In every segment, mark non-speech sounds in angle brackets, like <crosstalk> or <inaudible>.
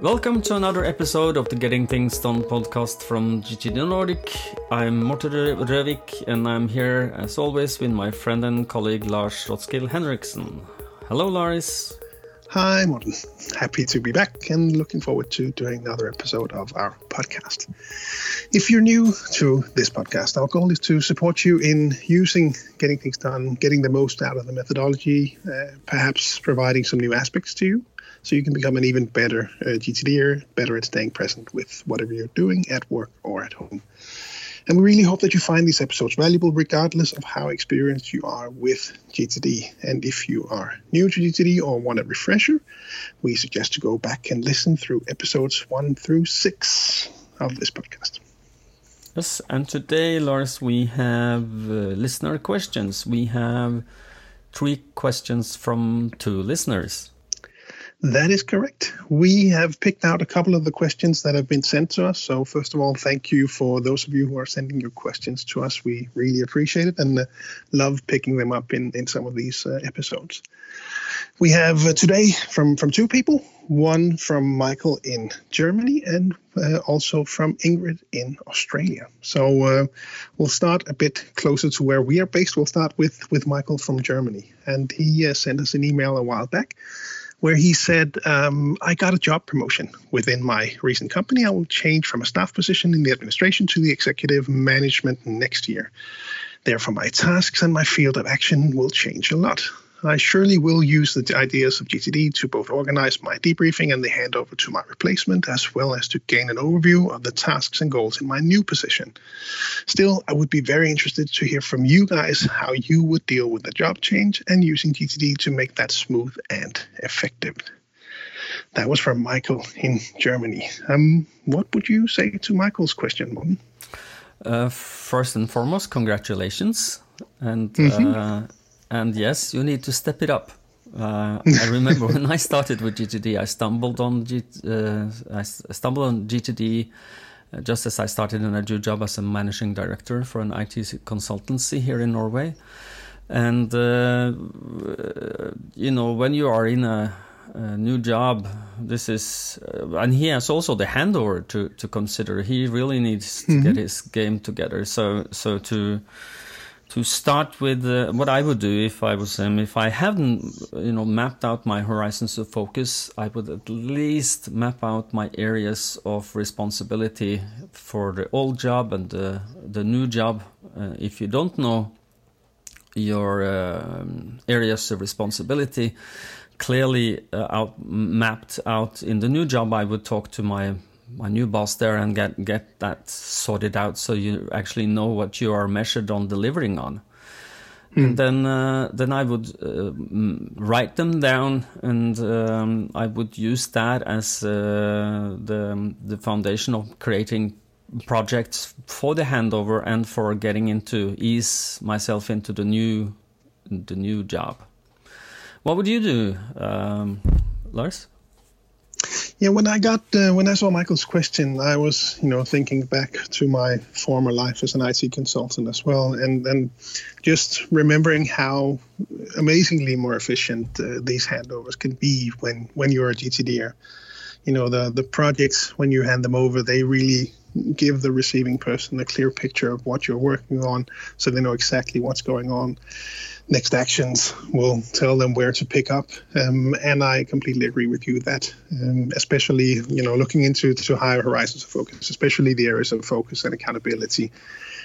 Welcome to another episode of the Getting Things Done podcast from GTD Nordic. I'm Morten Røvik, and I'm here as always with my friend and colleague Lars Rotskill Henriksen. Hello, Lars. Hi, Morten. Happy to be back and looking forward to doing another episode of our podcast. If you're new to this podcast, our goal is to support you in using getting things done, getting the most out of the methodology, uh, perhaps providing some new aspects to you so you can become an even better uh, GTDer, better at staying present with whatever you're doing at work or at home. And we really hope that you find these episodes valuable regardless of how experienced you are with GTD. And if you are new to GTD or want a refresher, we suggest to go back and listen through episodes one through six of this podcast. Yes, and today, Lars, we have uh, listener questions. We have three questions from two listeners. That is correct. We have picked out a couple of the questions that have been sent to us. So, first of all, thank you for those of you who are sending your questions to us. We really appreciate it and uh, love picking them up in, in some of these uh, episodes. We have uh, today from, from two people one from Michael in Germany and uh, also from Ingrid in Australia. So, uh, we'll start a bit closer to where we are based. We'll start with, with Michael from Germany. And he sent us an email a while back where he said, um, I got a job promotion within my recent company. I will change from a staff position in the administration to the executive management next year. Therefore, my tasks and my field of action will change a lot. I surely will use the ideas of GTD to both organize my debriefing and the handover to my replacement, as well as to gain an overview of the tasks and goals in my new position. Still, I would be very interested to hear from you guys how you would deal with the job change and using GTD to make that smooth and effective. That was from Michael in Germany. Um, what would you say to Michael's question, Morten? Uh, first and foremost, congratulations. And mm-hmm. uh, and yes, you need to step it up. Uh, I remember when I started with GTD, I stumbled on G, uh, I stumbled on GTD uh, just as I started in a new job as a managing director for an IT consultancy here in Norway. And uh, you know, when you are in a, a new job, this is, uh, and he has also the handover to to consider. He really needs to mm-hmm. get his game together. So so to to start with uh, what I would do if I was him. If I hadn't, you know, mapped out my horizons of focus, I would at least map out my areas of responsibility for the old job and the, the new job. Uh, if you don't know your uh, areas of responsibility clearly uh, out mapped out in the new job, I would talk to my my new boss there and get get that sorted out so you actually know what you are measured on delivering on. Mm. And then uh, then I would uh, write them down and um, I would use that as uh, the the foundation of creating projects for the handover and for getting into ease myself into the new the new job. What would you do, um, Lars? Yeah, when I got uh, when I saw Michael's question, I was you know thinking back to my former life as an IT consultant as well, and and just remembering how amazingly more efficient uh, these handovers can be when when you're a GTDer. You know the the projects when you hand them over, they really give the receiving person a clear picture of what you're working on, so they know exactly what's going on next actions will tell them where to pick up. Um, and I completely agree with you that, um, especially you know, looking into to higher horizons of focus, especially the areas of focus and accountability,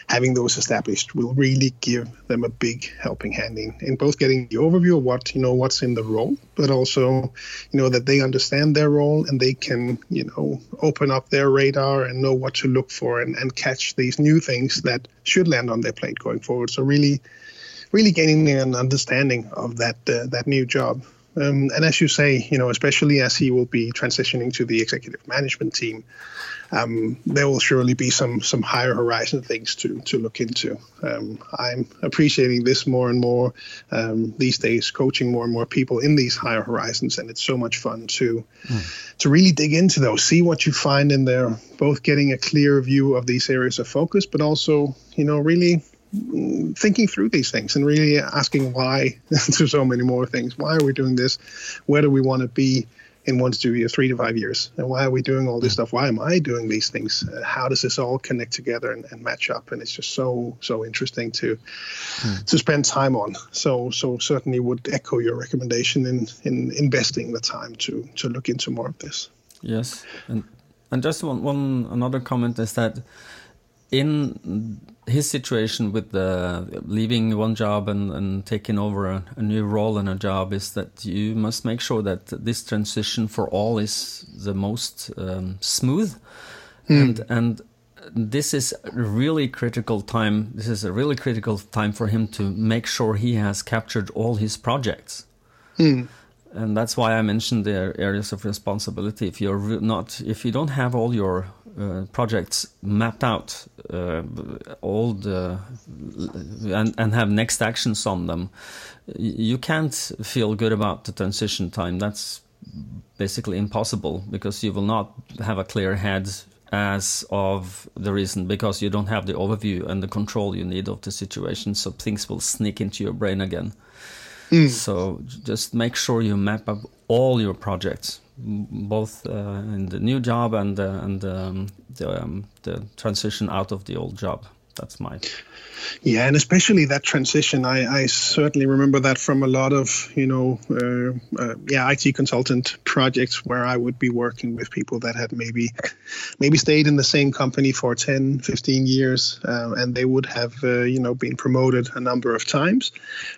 having those established will really give them a big helping hand in, in both getting the overview of what you know what's in the role, but also you know that they understand their role and they can you know open up their radar and know what to look for and, and catch these new things that should land on their plate going forward. So really really gaining an understanding of that uh, that new job. Um, and as you say, you know, especially as he will be transitioning to the executive management team, um, there will surely be some some higher horizon things to to look into. Um, I'm appreciating this more and more um, these days, coaching more and more people in these higher horizons, and it's so much fun to mm. to really dig into those, see what you find in there, both getting a clear view of these areas of focus, but also you know really thinking through these things and really asking why <laughs> to so many more things. Why are we doing this? Where do we want to be? in one to two years, three to five years? And why are we doing all this stuff? Why am I doing these things? Uh, how does this all connect together and, and, match up? And it's just so so interesting to mm. to spend time on. So so certainly would echo your recommendation in in investing the time to to look into more of this. Yes, and and just one one another comment is that in his situation with the leaving one job and, and taking over a, a, new role in a job is that you must make sure that this transition for all is the most um, smooth mm. and and this is a really critical time this is a really critical time for him to make sure he has captured all his projects mm. and that's why i mentioned the areas of responsibility if you're not if you don't have all your uh, projects mapped out uh, all the and, and have next actions on them you can't feel good about the transition time. That's basically impossible because you will not have a clear head as of the reason because you don't have the overview and the control you need of the situation so things will sneak into your brain again mm. so just make sure you map up all your projects both uh, in the new job and uh, and um, the, um, the transition out of the old job. That's my yeah, and especially that transition, I, I certainly remember that from a lot of you know, uh, uh, yeah, IT consultant projects where I would be working with people that had maybe maybe stayed in the same company for 10, 15 years, uh, and they would have uh, you know been promoted a number of times,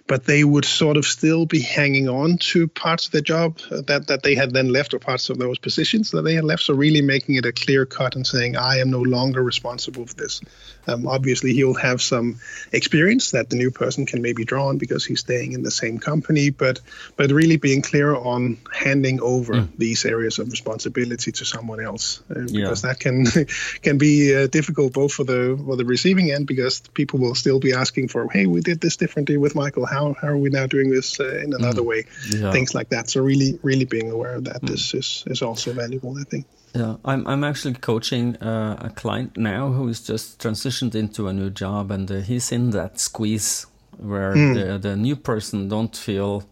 but they would sort of still be hanging on to parts of the job that that they had then left or parts of those positions that they had left. So really making it a clear cut and saying I am no longer responsible for this. Um, obviously, he'll have some experience that the new person can maybe draw on because he's staying in the same company, but but really being clear on handing over mm. these areas of responsibility to someone else uh, because yeah. that can <laughs> can be uh, difficult both for the for the receiving end because people will still be asking for hey we did this differently with Michael how how are we now doing this uh, in another mm. way yeah. things like that so really really being aware of that mm. is, is is also valuable I think. Yeah, I'm I'm actually coaching uh, a client now who's just transitioned into a new job, and uh, he's in that squeeze where mm. the the new person don't feel,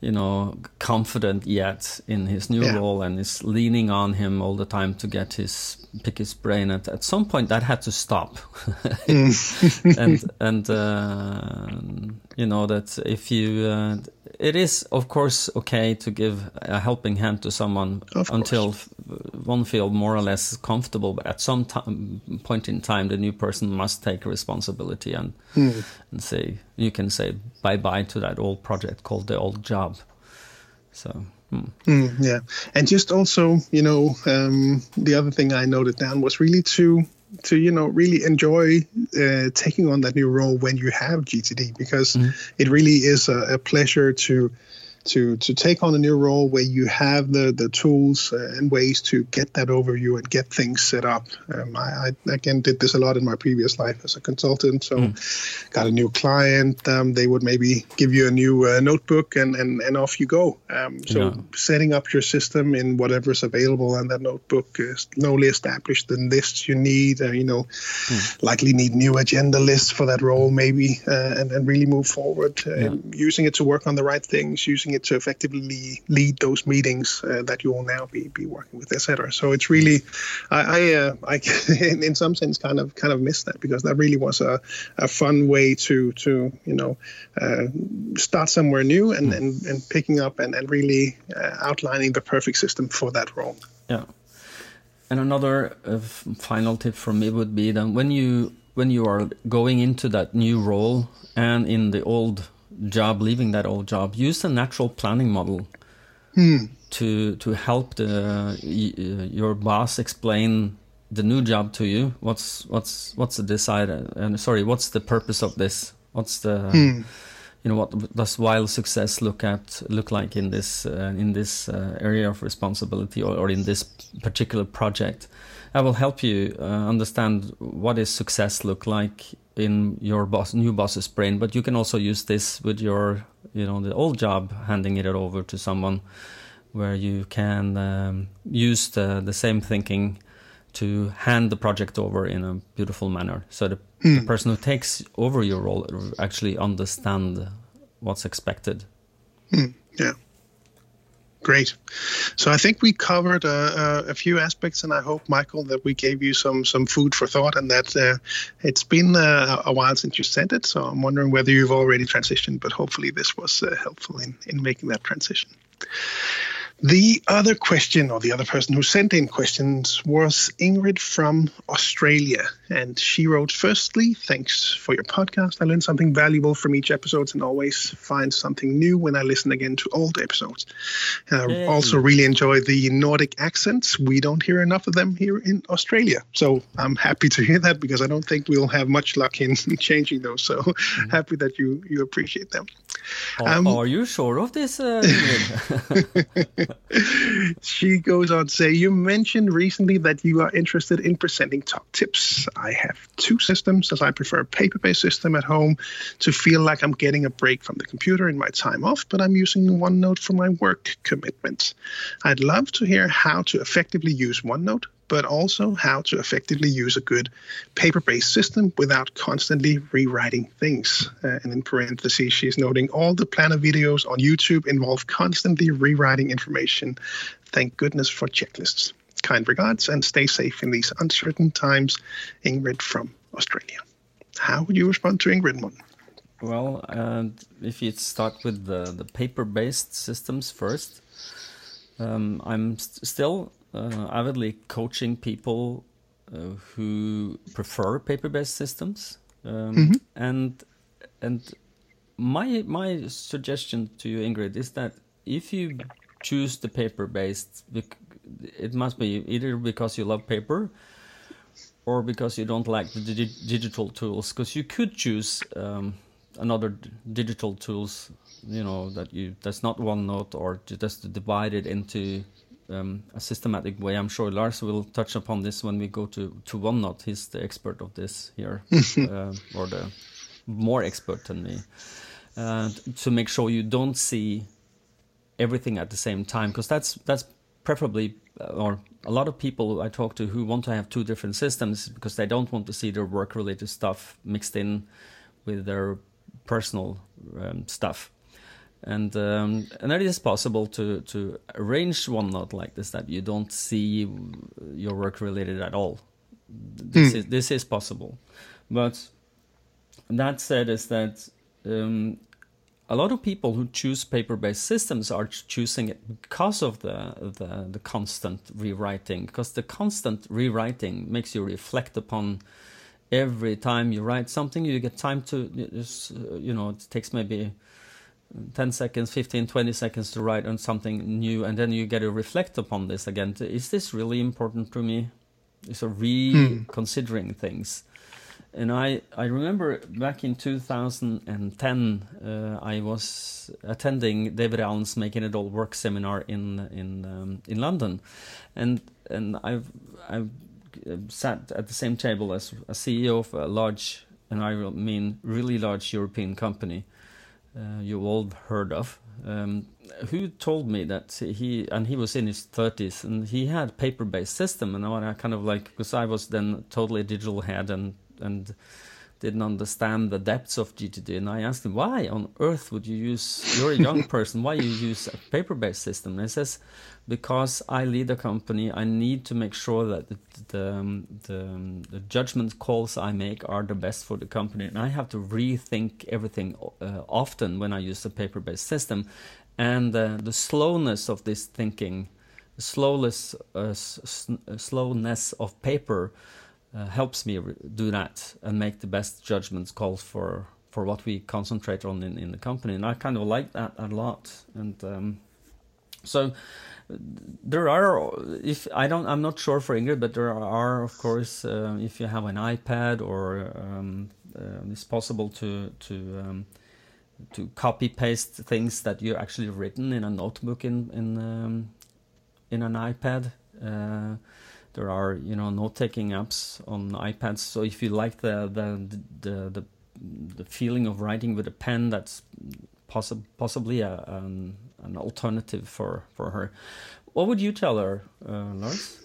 you know, confident yet in his new yeah. role, and is leaning on him all the time to get his pick his brain. At at some point, that had to stop, mm. <laughs> and and uh, you know that if you uh, it is of course okay to give a helping hand to someone until one feel more or less comfortable but at some time, point in time the new person must take responsibility and mm. and say you can say bye bye to that old project called the old job so mm. Mm, yeah and just also you know um, the other thing i noted down was really to to you know really enjoy uh, taking on that new role when you have GTD because mm. it really is a, a pleasure to to to take on a new role where you have the the tools uh, and ways to get that overview and get things set up. Um, I, I, again did this a lot in my previous life as a consultant. So mm. got a new client, um, they would maybe give you a new uh, notebook and, and and off you go. Um, so yeah. setting up your system in whatever's available on that notebook is slowly established the lists you need. Uh, you know, mm. likely need new agenda lists for that role maybe, uh, and and really move forward. Yeah. Using it to work on the right things. Using it to effectively lead those meetings uh, that you will now be, be working with, etc. So it's really, I, I, uh, I <laughs> in, in, some sense, kind of kind of miss that because that really was a, a fun way to to you know uh, start somewhere new and, mm. and, and picking up and, and really uh, outlining the perfect system for that role. Yeah. And another uh, final tip from me would be that when you when you are going into that new role and in the old job, leaving that old job, use a natural planning model hmm. to to help the your boss explain the new job to you. What's what's what's the decide? And uh, sorry, what's the purpose of this? What's the hmm. you know what does wild success look at look like in this uh, in this uh, area of responsibility or, or in this particular project? I will help you uh, understand what is success look like in your boss, new boss's brain. But you can also use this with your, you know, the old job, handing it over to someone, where you can um, use the the same thinking to hand the project over in a beautiful manner. So the, mm. the hmm. person who takes over your role actually understand what's expected. Mm. Yeah. Great. So I think we covered uh, uh, a few aspects, and I hope, Michael, that we gave you some some food for thought, and that uh, it's been uh, a while since you sent it. So I'm wondering whether you've already transitioned, but hopefully this was uh, helpful in in making that transition. The other question, or the other person who sent in questions, was Ingrid from Australia. And she wrote Firstly, thanks for your podcast. I learned something valuable from each episode and always find something new when I listen again to old episodes. I Yay. also really enjoy the Nordic accents. We don't hear enough of them here in Australia. So I'm happy to hear that because I don't think we'll have much luck in <laughs> changing those. So mm-hmm. happy that you, you appreciate them. Are, um, are you sure of this? Uh, <laughs> she goes on to say, You mentioned recently that you are interested in presenting top tips. I have two systems as I prefer a paper based system at home to feel like I'm getting a break from the computer in my time off, but I'm using OneNote for my work commitments. I'd love to hear how to effectively use OneNote but also how to effectively use a good paper based system without constantly rewriting things. Uh, and in parentheses, she's noting all the planner videos on YouTube involve constantly rewriting information. Thank goodness for checklists. Kind regards and stay safe in these uncertain times. Ingrid from Australia. How would you respond to Ingrid? One? Well, uh, if you start with the, the paper based systems first, um, I'm st- still uh, avidly coaching people uh, who prefer paper-based systems, um, mm-hmm. and and my my suggestion to you, Ingrid, is that if you choose the paper-based, it must be either because you love paper or because you don't like the dig- digital tools. Because you could choose um, another d- digital tools, you know, that you that's not OneNote or just divide it into um, a systematic way. I'm sure Lars will touch upon this when we go to to OneNote. He's the expert of this here, <laughs> uh, or the more expert than me. Uh, to make sure you don't see everything at the same time, because that's that's preferably uh, or a lot of people I talk to who want to have two different systems because they don't want to see their work related stuff mixed in with their personal um, stuff and um, and it is possible to to arrange OneNote like this that you don't see your work related at all. This mm. is this is possible, but that said, is that um, a lot of people who choose paper-based systems are choosing it because of the, the the constant rewriting. Because the constant rewriting makes you reflect upon every time you write something. You get time to you know it takes maybe 10 seconds 15 20 seconds to write on something new and then you get to reflect upon this again is this really important to me so reconsidering hmm. things and I, I remember back in 2010 uh, I was attending David Allen's Making It All Work seminar in in um, in London. And and I've I've sat at the same table as a CEO of a large and I mean really large European company uh, you all heard of, um, who told me that he and he was in his 30s and he had paper-based system and I kind of like because I was then totally digital head and and didn't understand the depths of GTD and I asked him why on earth would you use you're a young <laughs> person why you use a paper-based system? And he says because I lead a company, I need to make sure that the the, um, the, um, the judgment calls I make are the best for the company, and I have to rethink everything uh, often when I use a paper-based system, and uh, the slowness of this thinking, the slowness uh, s- uh, slowness of paper. Uh, helps me do that and make the best judgments calls for for what we concentrate on in, in the company. And I kind of like that a lot. And um, so there are if i don't i'm not sure for ingrid but there are of course uh, if you have an ipad or um, uh, it's possible to to um, to copy paste things that you actually written in a notebook in in um, in an ipad. Uh, there are you know note taking apps on ipads so if you like the the the the, the feeling of writing with a pen that's possi- possibly a, um, an alternative for, for her. What would you tell her, uh, Lars?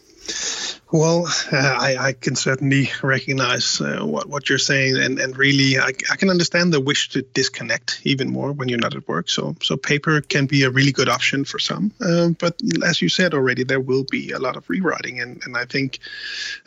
Well, uh, I, I, can certainly recognize uh, what, what you're saying, and, and really, I, I, can understand the wish to disconnect even more when you're not at work. So, so paper can be a really good option for some. Uh, but as you said already, there will be a lot of rewriting, and, and I think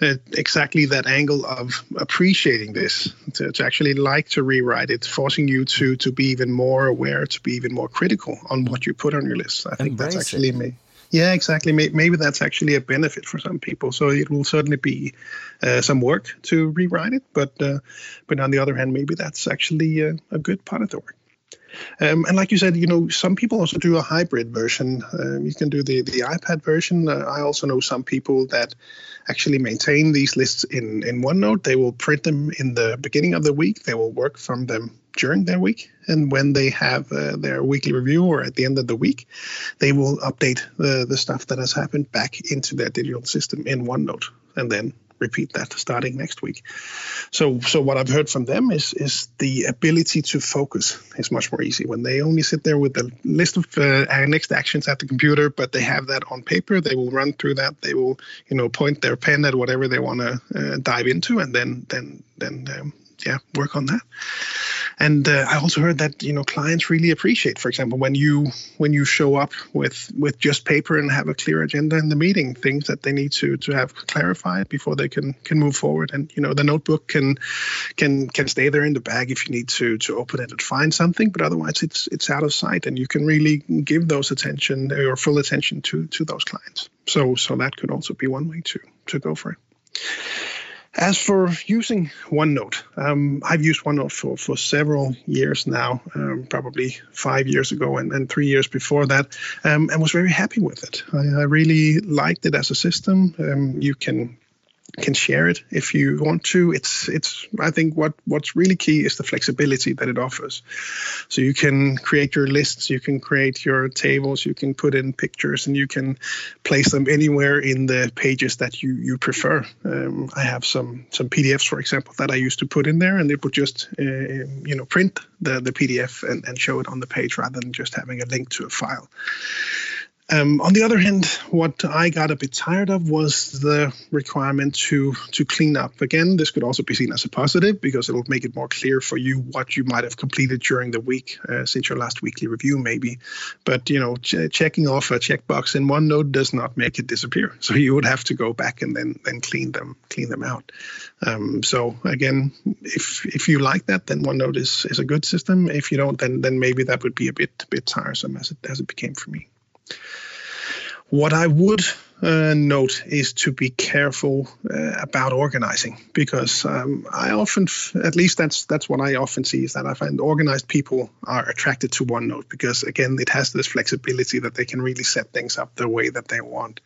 exactly that angle of appreciating this, to, to, actually like to rewrite it, forcing you to to be even more aware, to be even more critical on what you put on your list. I think Embrace that's actually it. me. Yeah, exactly. Maybe that's actually a benefit for some people. So it will certainly be uh, some work to rewrite it, but uh, but on the other hand, maybe that's actually a, a good part of the work. Um, and like you said, you know, some people also do a hybrid version. Um, you can do the the iPad version. Uh, I also know some people that actually maintain these lists in in OneNote. They will print them in the beginning of the week. They will work from them during their week, and when they have uh, their weekly review or at the end of the week, they will update the the stuff that has happened back into their digital system in OneNote, and then repeat that starting next week. So, so what I've heard from them is is the ability to focus is much more easy when they only sit there with the list of uh, next actions at the computer, but they have that on paper. They will run through that. They will, you know, point their pen at whatever they want to uh, dive into, and then then then um, yeah, work on that. And uh, I also heard that you know clients really appreciate, for example, when you when you show up with with just paper and have a clear agenda in the meeting, things that they need to to have clarified before they can can move forward. And you know the notebook can can can stay there in the bag if you need to to open it and find something, but otherwise it's it's out of sight, and you can really give those attention or full attention to to those clients. So so that could also be one way to to go for it. As for using OneNote, um, I've used OneNote for, for several years now, um, probably five years ago and, and three years before that, um, and was very happy with it. I, I really liked it as a system. Um, you can can share it if you want to. It's it's I think what what's really key is the flexibility that it offers. So you can create your lists, you can create your tables, you can put in pictures, and you can place them anywhere in the pages that you you prefer. Um, I have some some PDFs, for example, that I used to put in there, and it would just uh, you know print the the PDF and, and show it on the page rather than just having a link to a file. Um, on the other hand, what I got a bit tired of was the requirement to to clean up. Again, this could also be seen as a positive because it will make it more clear for you what you might have completed during the week uh, since your last weekly review, maybe. But you know, ch- checking off a checkbox in OneNote does not make it disappear. <laughs> So you would have to go back and then then clean them clean them out. Um, so again, if if you like that, then OneNote is is a good system. If you don't, then then maybe that would be a bit bit tiresome as it as it became for me. What I would uh, note is to be careful uh, about organizing because um, I often, at least that's that's what I often see is that I find organized people are attracted to OneNote because again it has this flexibility that they can really set things up the way that they want.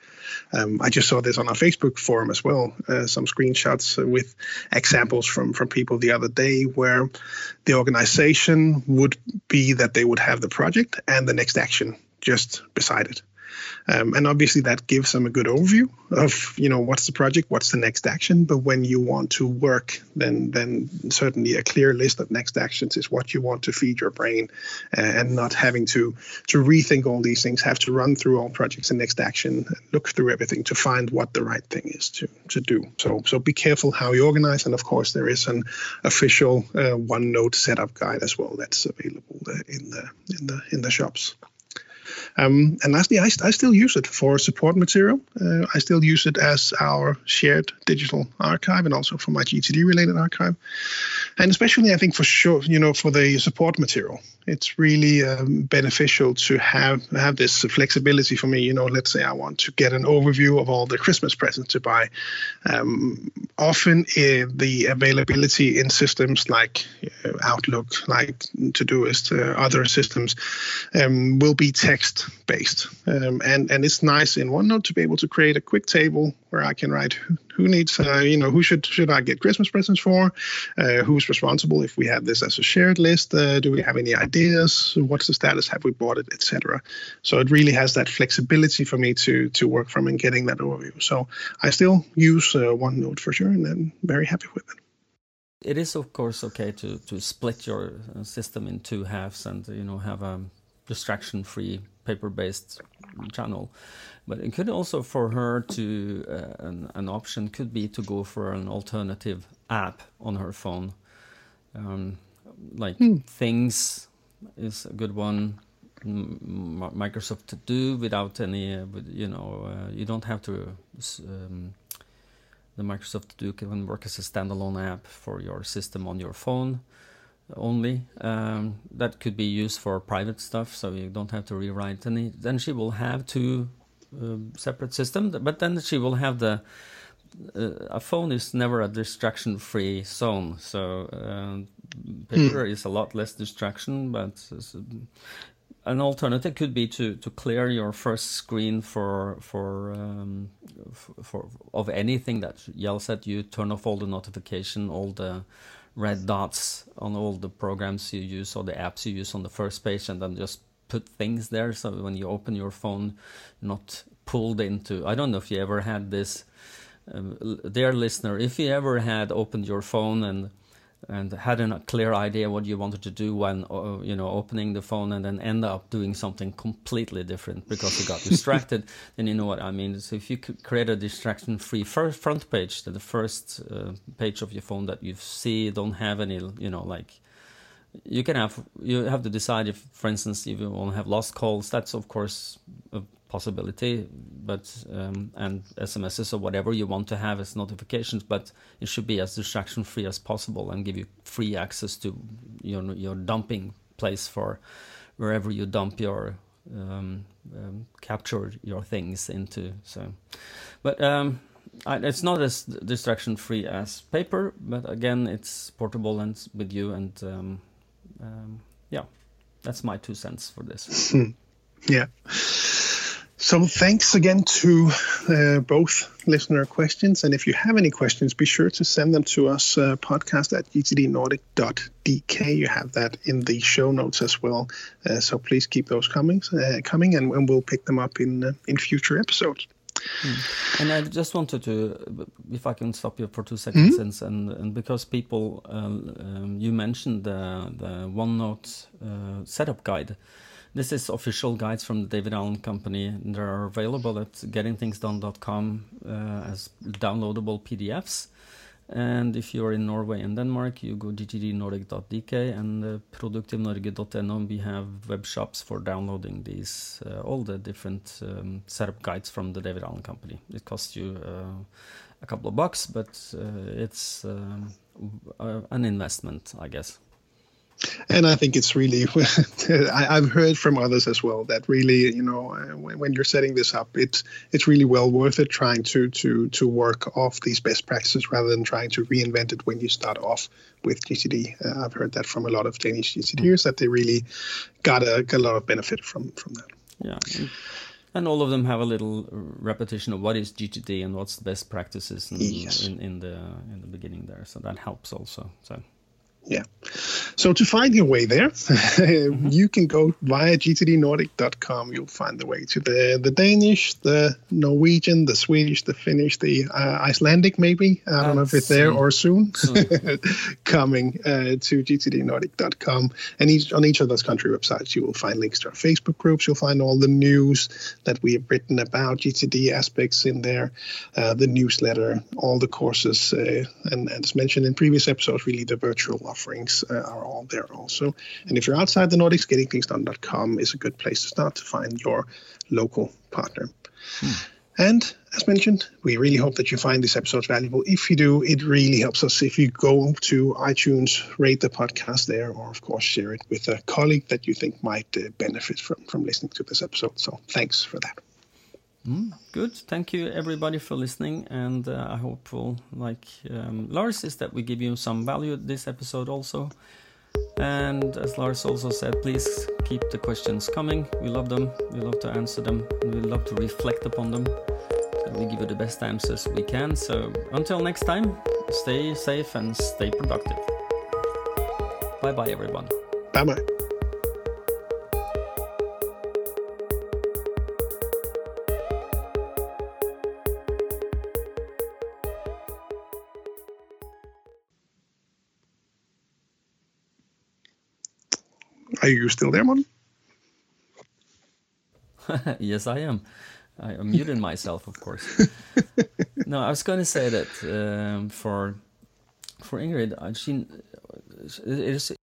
Um, I just saw this on our Facebook forum as well, uh, some screenshots with examples from from people the other day where the organization would be that they would have the project and the next action just beside it. Um, and obviously that gives them a good overview of you know what's the project, what's the next action. But when you want to work, then then certainly a clear list of next actions is what you want to feed your brain, uh, and not having to to rethink all these things, have to run through all projects and next action, look through everything to find what the right thing is to to do. So so be careful how you organize, and of course there is an official uh, OneNote setup guide as well that's available uh, in the in the in the shops. Um, and lastly, I, I, still use it for support material. Uh, I still use it as our shared digital archive and also for my GTD related archive. And especially, I think for sure, you know, for the support material, it's really um, beneficial to have have this flexibility for me. You know, let's say I want to get an overview of all the Christmas presents to buy. Um, often, uh, the availability in systems like uh, Outlook, like Todoist, uh, other systems, um, will be text based, um, and and it's nice in OneNote to be able to create a quick table where I can write who needs, uh, you know, who should should I get Christmas presents for? Uh, who's responsible if we have this as a shared list? Uh, do we have any ideas? What's the status? Have we bought it, etc. So it really has that flexibility for me to to work from and getting that overview. So I still use uh, OneNote for sure, and I'm very happy with it. It is of course okay to to split your uh, system in two halves and you know have a distraction-free paper-based channel. But it could also for her to uh, an, an option could be to go for an alternative app on her phone, um, like Hmm. Things is a good one. M- M- Microsoft To Do without any, uh, with, you know, uh, you don't have to. Um, the Microsoft To Do can work as a standalone app for your system on your phone only. Um, that could be used for private stuff, so you don't have to rewrite any. Then she will have two um, separate systems, but then she will have the. Uh, a phone is never a distraction-free zone, so um, paper is a lot less distraction. But an alternative could be to, to clear your first screen for for um, f- for of anything that yells at you. Turn off all the notification, all the red dots on all the programs you use or the apps you use on the first page, and then just put things there. So when you open your phone, not pulled into. I don't know if you ever had this, um, dear listener. If you ever had opened your phone and and had a clear idea what you wanted to do when uh, you know opening the phone and then end up doing something completely different because you got <laughs> distracted. Then you know what i mean? So if you could create a distraction free first front page the first uh, page of your phone that you see don't have any you know like you can have you have to decide if for instance if you want to have lost calls that's of course a possibility but um, and smss or whatever you want to have as notifications but it should be as distraction free as possible and give you free access to your your dumping place for wherever you dump your um, um, capture your things into so but um, I, it's not as distraction free as paper but again it's portable and with you and um, um, yeah that's my two cents for this <laughs> Yeah. So thanks again to uh, both listener questions. And if you have any questions, be sure to send them to us, uh, podcast at gtdnordic.dk. You have that in the show notes as well. Uh, so please keep those coming, uh, coming and, and we'll pick them up in, uh, in future episodes. And I just wanted to, if I can stop you for two seconds, and, and and because people, uh, um, you mentioned the the OneNote uh, setup guide. This is official guides from the David Allen Company. They are available at gettingthingsdone.com uh, as downloadable PDFs. And if you're in Norway and Denmark, you go gtdnordic.dk and uh. We have web shops for downloading these, uh, all the different um, setup guides from the David Allen Company. It costs you uh, a couple of bucks, but uh, it's um, uh, an investment, I guess. And I think it's really, <laughs> I, I've heard from others as well that really, you know, uh, when, when you're setting this up, it's it's really well worth it trying to to to work off these best practices rather than trying to reinvent it when you start off with GTD. Uh, I've heard that from a lot of Danish GTDers that they really got a, got a lot of benefit from from that. Yeah. And, and all of them have a little repetition of what is GTD and what's the best practices in, Yes. in, in the in the beginning there. So that helps also. So Yeah. So to find your way there, <laughs> you can go via gtdnordic.com. You'll find the way to the, the Danish, the Norwegian, the Swedish, the Finnish, the uh, Icelandic, maybe. I don't know if it's there soon. or soon. Soon. <laughs> Coming uh, to gtdnordic.com. And each, on each of those country websites, you will find links to our Facebook groups. You'll find all the news that we have written about GTD aspects in there, uh, the newsletter, all the courses, uh, and, and as mentioned in previous episodes, really the virtual offerings uh, are all there also. And if you're outside the Nordics, gettingthingsdone.com is a good place to start to find your local partner. And as mentioned, we really hope that you find these episodes valuable. If you do, it really helps us if you go to iTunes, rate the podcast there, or of course share it with a colleague that you think might uh, benefit from, from listening to this episode. So thanks for that. Good. Thank you, everybody, for listening. And uh, I hope, we'll, like um, Lars, is that we give you some value this episode also. And as Lars also said, please keep the questions coming. We love them. We love to answer them. And we love to reflect upon them. So we give you the best answers we can. So until next time, stay safe and stay productive. Bye bye, everyone. Bye bye. Are you still there, Mon? <laughs> yes, I am. I'm muting myself, of course. <laughs> no, I was going to say that um, for for Ingrid, uh, she it is